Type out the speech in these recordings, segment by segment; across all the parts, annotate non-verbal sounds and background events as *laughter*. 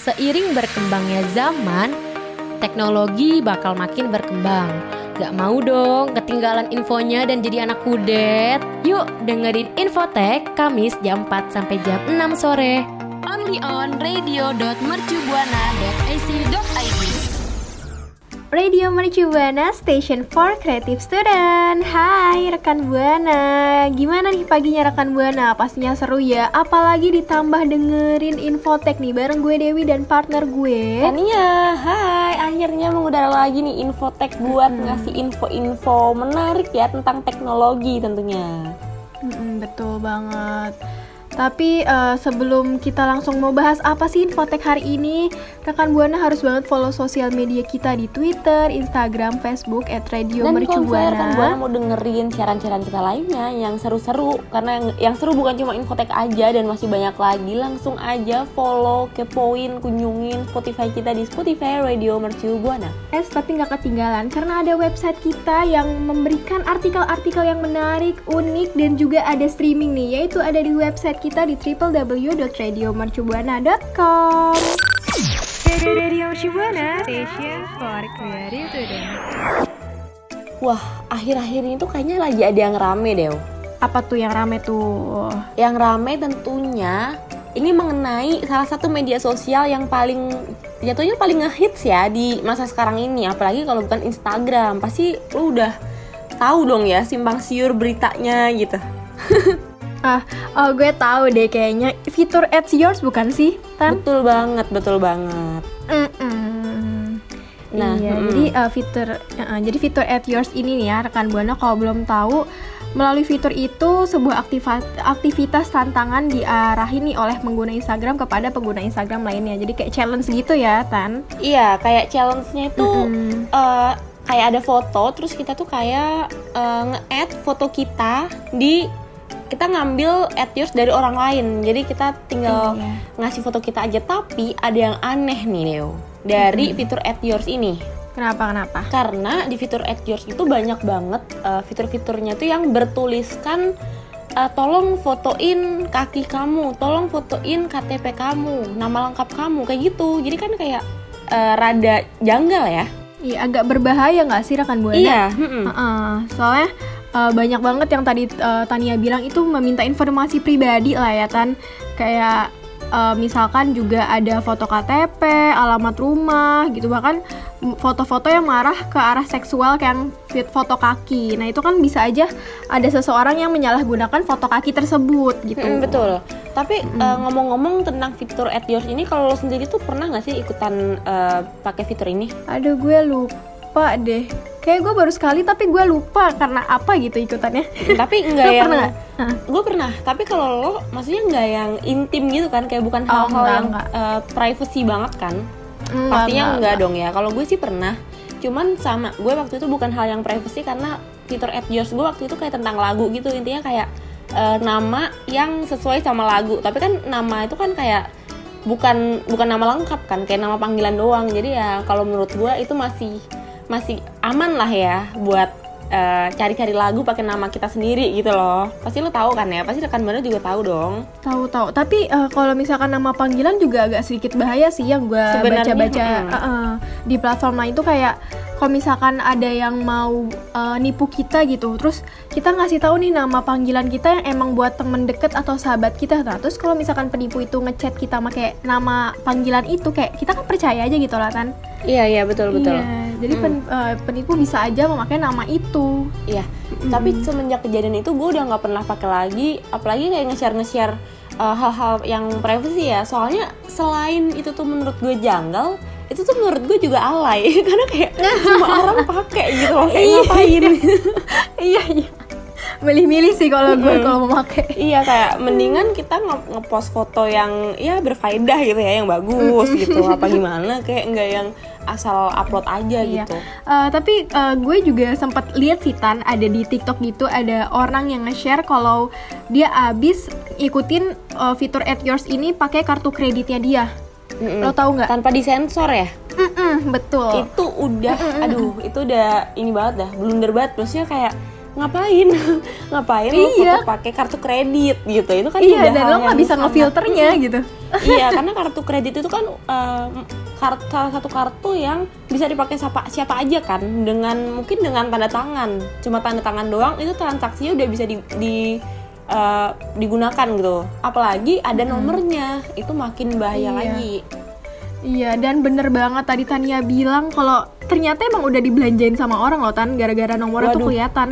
Seiring berkembangnya zaman, teknologi bakal makin berkembang. Gak mau dong ketinggalan infonya dan jadi anak kudet. Yuk dengerin Infotek Kamis jam 4 sampai jam 6 sore. Only on radio.mercubuana.ac.id Radio Mercu Buana Station for Creative Student. Hai rekan Buana. Gimana nih paginya rekan Buana? Pastinya seru ya. Apalagi ditambah dengerin Infotek nih Bareng gue Dewi dan partner gue. Tania, hai. Akhirnya mengudara lagi nih Infotek buat Hmm. ngasih info-info menarik ya Tentang teknologi tentunya. Mm-mm, Betul banget tapi eh, sebelum kita langsung mau bahas apa sih Infotek hari ini, rekan Buana harus banget follow sosial media kita di Twitter, Instagram, Facebook at Radio Dan kalau misalnya rekan Buana Buana. mau dengerin siaran-siaran kita lainnya yang seru-seru Karena yang, yang seru bukan cuma Infotek aja dan masih banyak lagi Langsung aja follow, kepoin, kunjungin Spotify kita di Spotify Radio Mercu Buana Eh, tapi nggak ketinggalan karena ada website kita yang memberikan artikel-artikel yang menarik, unik, dan juga ada streaming nih, yaitu ada di website kita di www.radiomercubuana.com. Radio Mercubuana, station for creative student. Wah, akhir-akhir ini tuh kayaknya lagi ada yang rame deh Apa tuh yang rame tuh? Yang rame tentunya ini mengenai salah satu media sosial yang paling jatuhnya paling ngehits ya di masa sekarang ini apalagi kalau bukan Instagram pasti lu udah tahu dong ya simpang siur beritanya gitu *laughs* Ah, oh gue tahu deh kayaknya fitur Ads Yours bukan sih, Tan? betul banget betul banget Mm-mm. Nah, iya, mm-mm. jadi uh, fitur uh, jadi fitur Add Yours ini nih ya rekan buana kalau belum tahu melalui fitur itu sebuah aktiva- aktivitas tantangan diarahin nih oleh pengguna Instagram kepada pengguna Instagram lainnya. Jadi kayak challenge gitu ya, Tan. iya kayak challenge-nya itu eh, kayak ada foto terus kita tuh kayak eh, nge-add foto kita di kita ngambil add yours dari orang lain jadi kita tinggal Iya. ngasih foto kita aja tapi ada yang aneh nih Neo dari fitur add yours ini Kenapa kenapa? karena di fitur add yours itu banyak banget uh, fitur-fiturnya tuh yang bertuliskan uh, tolong fotoin kaki kamu tolong fotoin KTP kamu nama lengkap kamu kayak gitu jadi kan kayak uh, rada janggal ya Iya, agak berbahaya nggak sih rekan buana? iya mm-mm. Heeh, soalnya uh, banyak banget yang tadi uh, Tania bilang itu meminta informasi pribadi lah ya Tan. Kayak uh, misalkan juga ada foto KTP, alamat rumah gitu. Bahkan foto-foto yang marah ke arah seksual kayak yang fit foto kaki. Nah, itu kan bisa aja ada seseorang yang menyalahgunakan foto kaki tersebut gitu. Mm, betul. Tapi uh, ngomong-ngomong tentang fitur add yours ini kalau lo sendiri tuh pernah nggak sih ikutan uh, pakai fitur ini? Aduh, gue lupa deh. Kayak gue baru sekali tapi gue lupa karena apa gitu ikutannya. tapi *laughs* nggak Lo yang pernah gue pernah tapi kalau lo maksudnya nggak yang intim gitu kan? Kayak bukan Oh, hal-hal enggak, yang enggak. uh, privacy banget kan? Enggak, pastinya enggak, enggak, dong ya. Kalau gue sih pernah. Cuman sama gue waktu itu bukan hal yang privacy karena fitur add yours gue waktu itu kayak tentang lagu gitu. Intinya kayak uh, nama yang sesuai sama lagu. Tapi kan nama itu kan kayak bukan bukan nama lengkap kan? Kayak nama panggilan doang. Jadi ya kalau menurut gue itu masih masih aman lah ya buat uh, cari-cari lagu pakai nama kita sendiri gitu loh. Pasti lo tahu kan ya? Pasti rekan buana juga tahu dong. Tahu tahu. Tapi eh, kalau misalkan nama panggilan juga agak sedikit bahaya sih yang gue baca-baca eh, eh, di platform lain tuh kayak kalau misalkan ada yang mau eh, nipu kita gitu, terus kita ngasih tahu nih nama panggilan kita yang emang buat temen deket atau sahabat kita. Nah, terus kalau misalkan penipu itu ngechat kita pakai nama panggilan itu kayak kita kan percaya aja gitu lah kan. iya iya betul betul Iya. Jadi pen- eh, penipu bisa aja memakai nama itu. Iya, tapi semenjak kejadian itu gue udah nggak pernah pakai lagi, apalagi kayak nge-share nge-share uh, hal-hal yang privacy ya. Soalnya selain itu tuh menurut gue janggal, itu tuh menurut gue juga alay *laughs* karena kayak semua *laughs* orang pakai gitu loh, kayak ngapain? iya iya. Milih-milih sih kalau gue kalau mau pakai. iya kayak mendingan kita nge- ngepost foto yang ya berfaedah gitu ya, yang bagus gitu, apa *laughs* gimana kayak nggak yang asal upload aja Iya. gitu. Eh, tapi eh, gue juga sempat lihat sih Tan ada di TikTok gitu ada orang yang nge-share kalau dia abis ikutin eh, fitur Add Yours ini pakai kartu kreditnya dia. Mm-mm. Lo tahu nggak? Tanpa disensor ya? Mm-mm, betul. itu udah aduh itu udah ini banget dah blunder banget maksudnya kayak ngapain *laughs* ngapain lo Iya. foto pakai kartu kredit gitu itu kan iya dan lo nggak bisa sangat- ngefilternya gitu *laughs* iya karena kartu kredit itu kan em, kar- salah satu kartu yang bisa dipakai siapa siapa aja kan dengan mungkin dengan tanda tangan cuma tanda tangan doang itu transaksinya udah bisa di, di- eh, digunakan gitu apalagi ada nomornya itu makin bahaya Iya. lagi Iya, dan bener banget tadi Tania bilang kalau ternyata emang udah dibelanjain sama orang loh Tan, gara-gara nomornya tuh Waduh. kelihatan.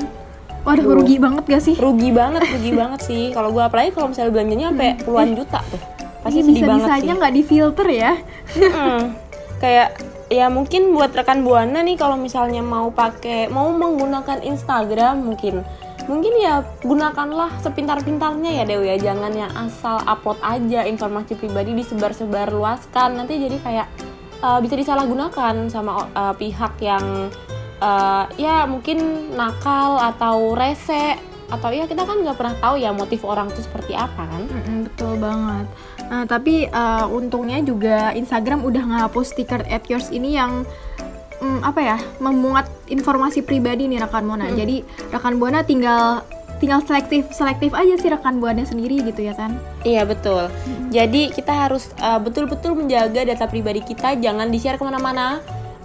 Waduh, Waduh. rugi banget gak sih? rugi banget *laughs* rugi banget sih kalau gue apalagi kalau misalnya belanjanya sampai puluhan juta tuh pasti sedih banget sih bisa-bisanya nggak difilter ya. Mm. *laughs* kayak ya mungkin buat rekan buana nih kalau misalnya mau pakai mau menggunakan Instagram mungkin mungkin ya gunakanlah sepintar-pintarnya ya Dewi ya. Jangan yang asal upload aja informasi pribadi disebar-sebar luaskan. Nanti jadi kayak uh, bisa disalahgunakan sama uh, pihak yang uh, ya mungkin nakal atau rese atau ya kita kan nggak pernah tahu ya motif orang itu seperti apa kan? Mm-mm, betul banget. Nah, tapi uh, untungnya juga Instagram udah ngehapus stiker at yours ini yang mm, apa ya memuat informasi pribadi nih rekan buana. Jadi rekan buana tinggal tinggal selektif selektif aja sih rekan buana sendiri gitu ya kan. Iya betul. Jadi kita harus uh, betul-betul menjaga data pribadi kita, jangan di share ke mana-mana.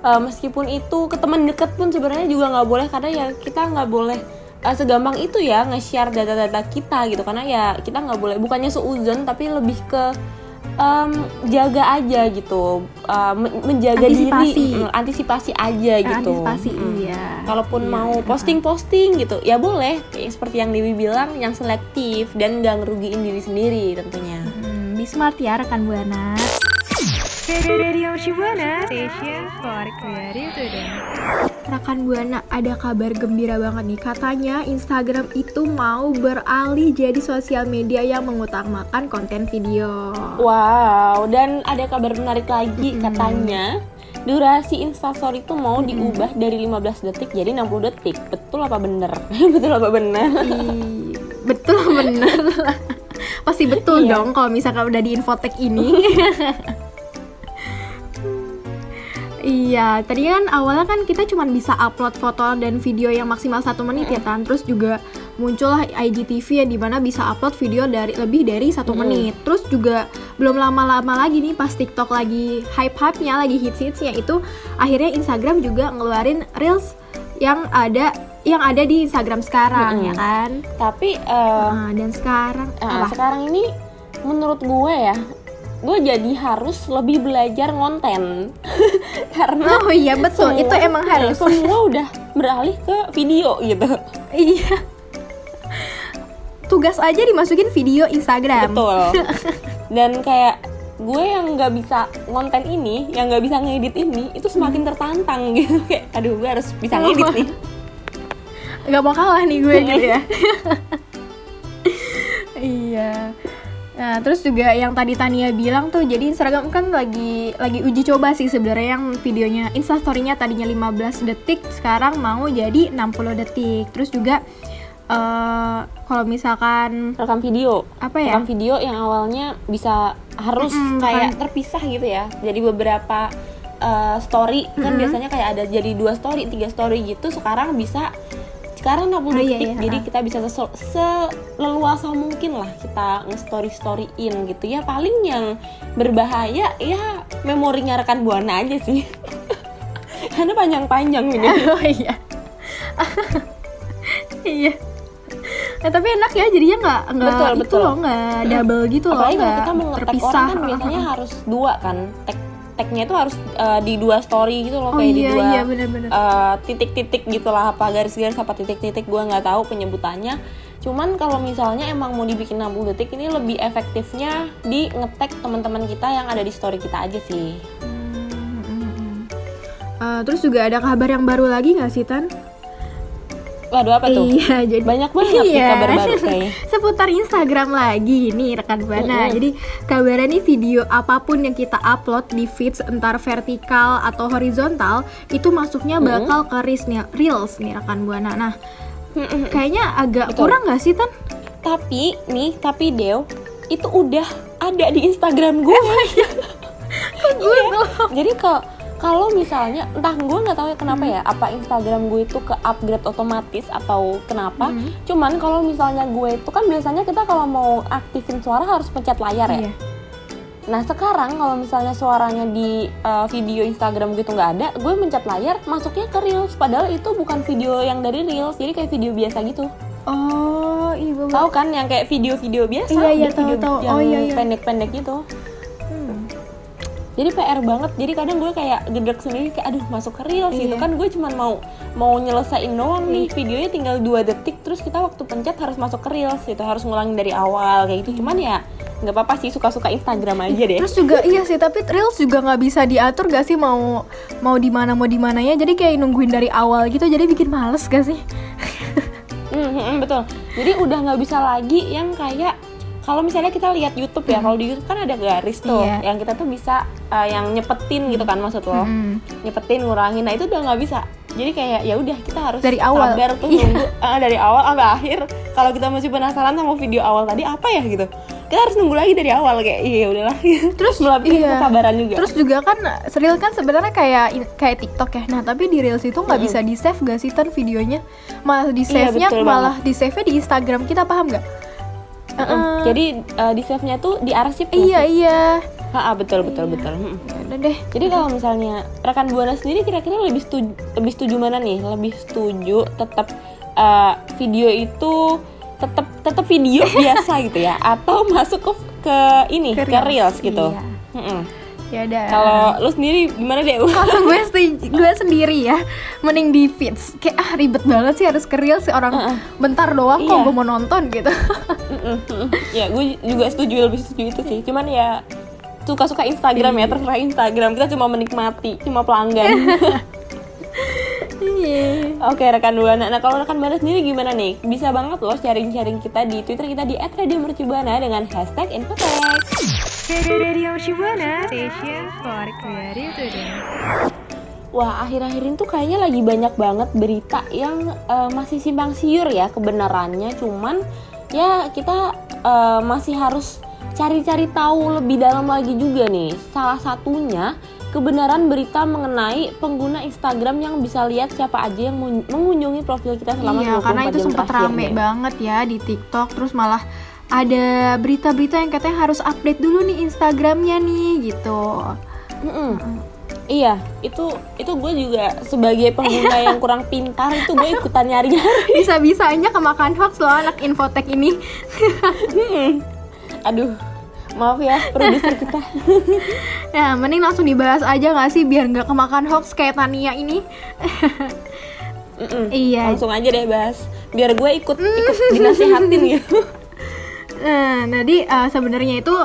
Uh, meskipun itu ke teman dekat pun sebenarnya juga nggak boleh karena ya kita nggak boleh uh, segampang itu ya nge-share data-data kita gitu karena ya kita nggak boleh bukannya seuzon tapi lebih ke um, jaga aja gitu uh, men- menjaga Antisipasi. diri mm, antisipasi aja Eh, gitu Antisipasi Mm. iya. Kalaupun Iya, mau posting-posting gitu, ya boleh. Kayak seperti yang Dewi bilang, yang selektif dan nggak ngerugiin diri sendiri tentunya. Hmm, be smart ya rekan buana. Rekan buana ada kabar gembira banget nih katanya Instagram itu mau beralih jadi sosial media yang mengutamakan konten video. Wow, dan ada kabar menarik lagi katanya durasi instastory itu mau diubah dari 15 detik jadi 60 detik. Betul apa bener? *laughs* betul apa bener? Ih, betul bener *laughs* Pasti betul Iya. dong kalau misalkan udah di infotek ini. *laughs* Iya, tadi kan awalnya kan kita cuma bisa upload foto dan video yang maksimal satu menit ya kan. Terus juga muncullah IGTV ya di mana bisa upload video dari lebih dari satu menit. Terus juga belum lama-lama lagi nih pas TikTok lagi hype-hype-nya, lagi hits-hitsnya itu akhirnya Instagram juga ngeluarin reels yang ada yang ada di Instagram sekarang ya kan. Tapi eh, Nah, dan sekarang apa? sekarang ini menurut gue ya, gue jadi harus lebih belajar ngonten *laughs* karena Oh iya betul, semua- itu emang harus. *laughs* semua udah beralih ke video gitu. Iya. Tugas aja dimasukin video Instagram. Betul. *laughs* Dan kayak gue yang nggak bisa ngonten ini, yang nggak bisa ngedit ini, itu semakin tertantang gitu. Kayak, aduh gue harus bisa ngedit nih. Gak mau kalah nih gue gitu ya. iya. Nah, terus juga yang tadi Tania bilang tuh, jadi Instagram kan lagi lagi uji coba sih sebenarnya yang videonya Instastory-nya tadinya 15 detik, sekarang mau jadi 60 detik. Terus juga eh kalau misalkan Rekam video. apa ya? Rekam video yang awalnya bisa harus Mm-mm, kayak terpisah gitu ya. Jadi beberapa uh, story kan biasanya kayak ada jadi dua story, tiga story gitu. Sekarang bisa sekarang 60 Oh, iya, detik iya. jadi kita bisa seleluasa mungkin lah kita nge-story storyin gitu ya paling yang berbahaya ya memorinya rekan buana aja sih *laughs* karena panjang-panjang video *laughs* oh iya. *laughs* iya. Nah, tapi enak ya jadinya nggak nggak Betul, itu betul. loh nggak double gitu loh apalagi kalau nggak kita mau terpisah orang kan biasanya harus dua kan tag tagnya itu harus uh, di dua story gitu oh loh kayak di iya dua iya benar-benar. uh, titik-titik gitulah apa garis-garis apa titik-titik gue nggak tahu penyebutannya. Cuman kalau misalnya emang mau dibikin 60 detik ini lebih efektifnya di ngetek teman-teman kita yang ada di story kita aja sih. Eh, terus juga ada kabar yang baru lagi nggak sih Tan? Waduh apa tuh Iya *laughs* jadi banyak banget Iya. kabar baru kayaknya *laughs* seputar Instagram lagi nih rekan buana. Mm-mm. Jadi kabarnya nih video apa pun yang kita upload di feeds entar vertikal atau horizontal itu masuknya bakal ke reels nih, reels nih rekan buana. Nah kayaknya agak Betul. kurang nggak sih Tan? tapi nih tapi Dew itu udah ada di Instagram gue *laughs* Gue belum. jadi kalau kalau misalnya entah gue nggak tahu ya kenapa ya apa Instagram gue itu ke upgrade otomatis atau kenapa Hmm. cuman kalau misalnya gue itu kan biasanya kita kalau mau aktifin suara harus pencet layar ya Iya. nah sekarang kalau misalnya suaranya di uh, video Instagram gitu nggak ada gue mencet layar masuknya ke reels padahal itu bukan video yang dari reels jadi kayak video biasa gitu Oh, iya tahu kan yang kayak video-video biasa Iya, iya, tahu, tahu. yang Oh, iya, iya. pendek-pendek gitu Hmm. Jadi PR banget. Jadi kadang gue kayak gedek sendiri kayak aduh masuk ke reels gitu. Iya. kan gue cuma mau mau nyelesain doang nih. Videonya tinggal dua detik terus kita waktu pencet harus masuk ke reels gitu. Harus ngulangin dari awal kayak gitu. Cuman ya nggak apa-apa sih. Suka-suka Instagram aja deh. Terus juga iya sih, tapi reels juga nggak bisa diatur gak sih? Mau mau di mana mau di mananya. Jadi kayak nungguin dari awal gitu, jadi bikin males gak sih? *laughs* Hmm, hmm, betul. Jadi udah nggak bisa lagi yang kayak kalau misalnya kita lihat YouTube ya, kalau di YouTube kan ada garis tuh, Iya. yang kita tuh bisa uh, yang nyepetin gitu kan maksud lo, Hmm. nyepetin, ngurangin. Nah itu udah nggak bisa. Jadi kayak ya udah kita harus Dari awal. sabar tuh Iya. nunggu uh, dari awal sampai akhir. Kalau kita masih penasaran sama video awal tadi apa ya gitu, kita harus nunggu lagi dari awal kayak iya udahlah. *laughs* Terus melatih iya. kesabaran juga. Terus juga kan Reel kan sebenarnya kayak kayak TikTok ya. Nah, tapi di Reels itu nggak bisa di save gak sih tan videonya? Malah di Iya, save-nya betul malah di save-nya di Instagram kita paham nggak? Mm-mm. Jadi uh, di save-nya tuh diarsip. Iya sih? iya. Ha, betul betul betul. Mm. Ya udah deh. Jadi kalau misalnya rekan buana sendiri kira-kira lebih setuju lebih setuju mana nih? Lebih setuju tetap uh, video itu tetap tetap video *laughs* biasa gitu ya atau masuk ke ke ini ke, Ke reels Reels, gitu. iya. Mm-mm. Ya udah. Kalau lu sendiri gimana deh? *laughs* kalau gue gue sendiri ya mending di feeds kayak ah ribet banget sih harus ke reels sih orang Heeh. bentar doang kok Iya. gue mau nonton gitu mm-mm. ya gue juga setuju lebih setuju itu sih. Cuman ya suka-suka Instagram ya terserah Instagram kita cuma menikmati cuma pelanggan. *laughs* Iya. Oke rekan buana. Nah kalau rekan buana sendiri gimana nih? Bisa banget loh sharing-sharing kita di Twitter kita di @radiomercubuana dengan hashtag Infotek. Radio Shibuana Station for Creative Today Wah akhir-akhir ini tuh kayaknya lagi banyak banget berita yang eh, masih simpang siur ya kebenarannya. Cuman ya kita eh, masih harus cari-cari tahu lebih dalam lagi juga nih. Salah satunya kebenaran berita mengenai pengguna Instagram yang bisa lihat siapa aja yang mengunjungi profil kita selama Iya 24 karena itu jam sempat rame nih. banget ya di TikTok terus malah ada berita-berita yang katanya harus update dulu nih Instagramnya nih gitu Mm-mm. Iya, itu itu gue juga sebagai pengguna yang kurang pintar itu gue ikutan nyari-nyari. *laughs* bisa-bisanya kemakan hoax loh anak infotek ini *laughs* Aduh, maaf ya produser kita. *laughs* ya mending langsung dibahas aja nggak sih biar nggak kemakan hoax kayak Tania ini Mm-mm. iya Langsung aja deh bahas, biar gue ikut ikut dinasihatin gitu. Nah, jadi eh, sebenarnya itu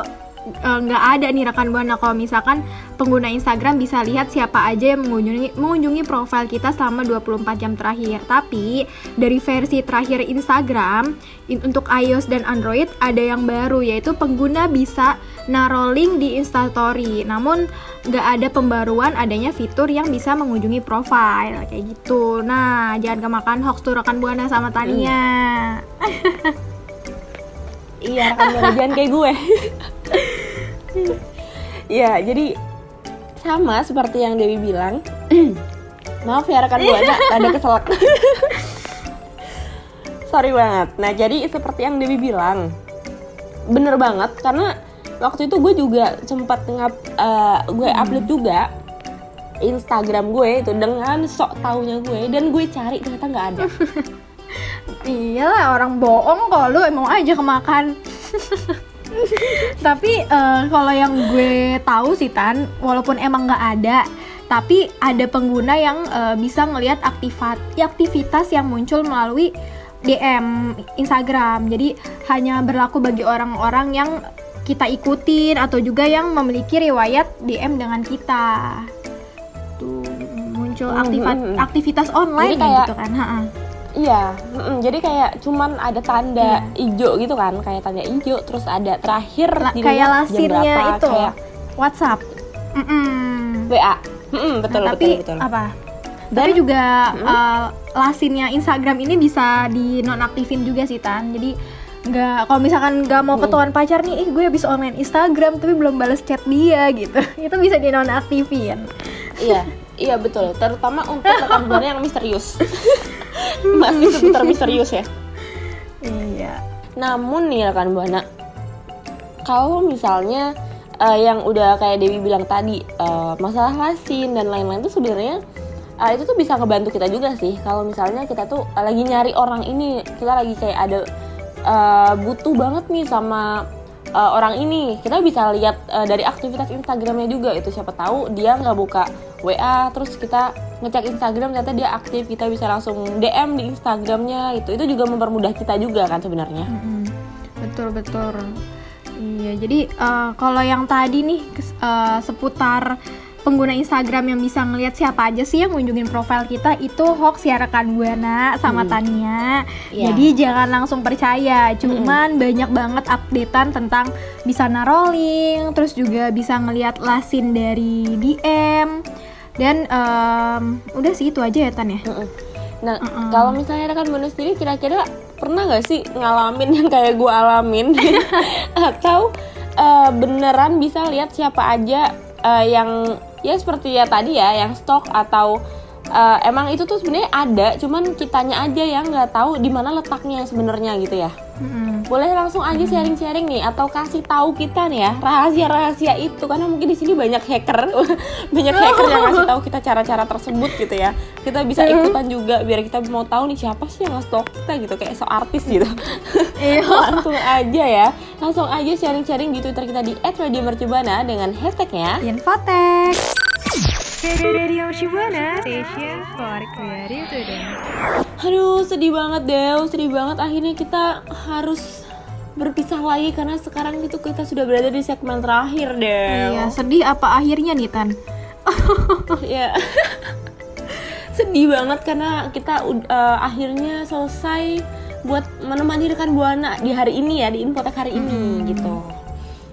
eh, nggak ada nih rekan buana kalau misalkan pengguna Instagram bisa lihat siapa aja yang mengunjungi mengunjungi profil kita selama 24 jam terakhir. Tapi dari versi terakhir Instagram in- untuk iOS dan Android ada yang baru yaitu pengguna bisa naruh link di Instastory. Namun nggak ada pembaruan adanya fitur yang bisa mengunjungi profil kayak gitu. Nah, jangan kemakan hoax tuh rekan buana sama Tania. *laughs* iya, buana jangan kayak gue. Iya, jadi sama seperti yang Dewi bilang. *clears throat* Maaf ya rekan buana, ada keselak. Sorry banget. Nah, jadi seperti yang Dewi bilang, bener banget karena waktu itu gue juga sempat ngap eh, gue upload juga Instagram gue itu dengan sok taunya gue dan gue cari ternyata nggak ada. *laughs* Iyalah orang bohong kok lu emang aja kemakan. tapi eh, kalau yang gue tahu sih Tan, walaupun emang nggak ada, tapi ada pengguna yang eh, bisa ngelihat aktivat aktivitas yang muncul melalui DM Instagram. Jadi hanya berlaku bagi orang-orang yang kita ikutin atau juga yang memiliki riwayat DM dengan kita. Tuh muncul Hmm, aktivat- hmm, hmm. aktivitas online Jadi kayak- gitu kan. ha-ha. Iya, mm-mm. jadi kayak cuman ada tanda Iya. hijau gitu kan, kayak tanda hijau, terus ada terakhir La- dilihat kayak berapa, itu kayak WhatsApp. Mm-mm. WA. Mm-mm, betul, Nah, betul, tapi betul. apa? Dan- tapi juga uh, lasinnya Instagram ini bisa dinonaktifin juga sih Tan. Jadi nggak kalau misalkan nggak mau ketahuan pacar nih, ih gue habis online Instagram tapi belum balas chat dia gitu. *laughs* itu bisa dinonaktifin. iya iya betul terutama untuk *laughs* rekan yang misterius *laughs* masih seputar misterius ya Iya. namun nih rekan buana kalau misalnya eh, yang udah kayak Dewi bilang tadi eh, masalah lasin dan lain-lain tuh sebenarnya eh, itu tuh bisa ngebantu kita juga sih kalau misalnya kita tuh lagi nyari orang ini kita lagi kayak ada eh, butuh banget nih sama eh, orang ini. Kita bisa lihat eh, dari aktivitas Instagramnya juga itu. Siapa tahu dia nggak buka WA terus kita ngecek Instagram ternyata dia aktif. Kita bisa langsung DM di Instagramnya. Itu itu juga mempermudah kita juga kan sebenarnya. Mm-mm. Betul betul. Iya, jadi eh, kalau yang tadi nih eh, seputar pengguna Instagram yang bisa ngelihat siapa aja sih yang ngunjungin profil kita itu hoax ya rekan buana sama Tania. Iya. Jadi jangan langsung percaya. Cuman banyak banget updatean tentang bisa narolling, terus juga bisa ngelihat lasin dari DM. Dan em, udah sih itu aja ya Tan ya. Nah, kalau misalnya rekan buana sendiri kira-kira pernah nggak sih ngalamin yang kayak gue alamin *laughs* atau eh, beneran bisa lihat siapa aja eh, yang ya seperti ya tadi ya yang stok atau eh, emang itu tuh sebenarnya ada cuman kitanya aja yang nggak tahu di mana letaknya sebenarnya gitu ya Mm-mm. boleh langsung aja sharing-sharing nih atau kasih tahu kita nih ya rahasia-rahasia itu karena mungkin di sini banyak hacker *laughs* banyak hacker yang kasih tahu kita cara-cara tersebut gitu ya kita bisa ikutan juga biar kita mau tahu nih siapa sih yang nge-stalk kita gitu kayak so artis gitu *laughs* Iya. *laughs* langsung aja ya langsung aja sharing-sharing di twitter kita di @radiomercubana dengan hashtagnya Infotek. Radio Shibuana Station for Creative Today. Aduh, sedih banget Dew, sedih banget akhirnya kita harus berpisah lagi karena sekarang itu kita sudah berada di segmen terakhir Dew. Iya, sedih apa akhirnya nih Tan? *laughs* ya *laughs* sedih banget karena kita eh, akhirnya selesai buat menemani rekan buana di hari ini ya di infotek hari ini gitu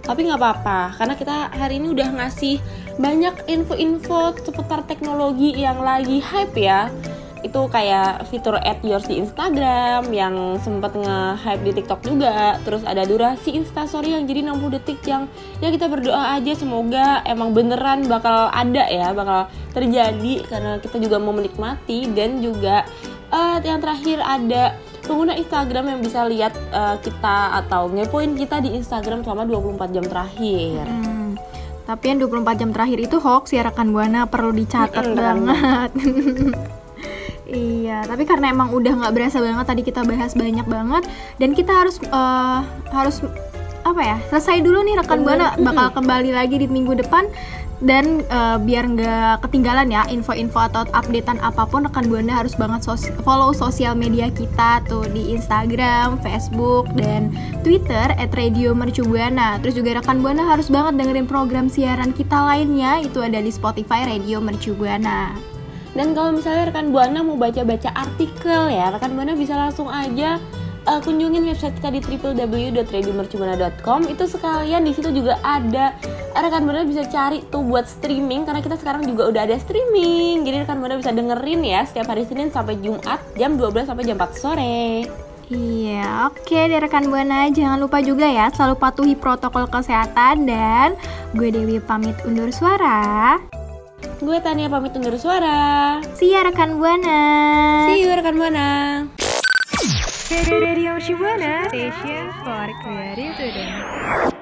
tapi nggak apa-apa karena kita hari ini udah ngasih banyak info-info seputar teknologi yang lagi hype ya. Itu kayak fitur add yours di Instagram yang sempat nge-hype di TikTok juga. Terus ada durasi instastory yang jadi 60 detik yang ya kita berdoa aja semoga emang beneran bakal ada ya bakal terjadi. Karena kita juga mau menikmati dan juga eh, yang terakhir ada pengguna Instagram yang bisa lihat eh, kita atau ngepoin kita di Instagram selama 24 jam terakhir. Hmm, tapi yang 24 jam terakhir itu hoax ya rekan buana. Perlu dicatat banget. *laughs* iya, tapi karena emang udah nggak berasa banget tadi kita bahas banyak banget. Dan kita harus eh, harus apa ya selesai dulu nih rekan buana bakal kembali lagi di minggu depan dan eh, biar nggak ketinggalan ya info-info atau updatean apa pun rekan buana harus banget sos- follow sosial media kita tuh di Instagram, Facebook dan Twitter @radiomercubuana. Terus juga rekan buana harus banget dengerin program siaran kita lainnya itu ada di Spotify Radio Mercubuana. Dan kalau misalnya rekan Buana mau baca-baca artikel ya, rekan Buana bisa langsung aja uh, kunjungin website kita di www.radiomercubuana.com. Itu sekalian di situ juga ada uh, rekan Buana bisa cari tuh buat streaming karena kita sekarang juga udah ada streaming. Jadi rekan Buana bisa dengerin ya setiap hari Senin sampai Jumat jam 12 sampai jam 4 sore. Iya, oke deh rekan Buana, jangan lupa juga ya selalu patuhi protokol kesehatan dan gue Dewi pamit undur suara. Gue Tania pamit undur suara. See ya rekan Buana. See you rekan Buana. Radio Shibuana Station for Creative Today.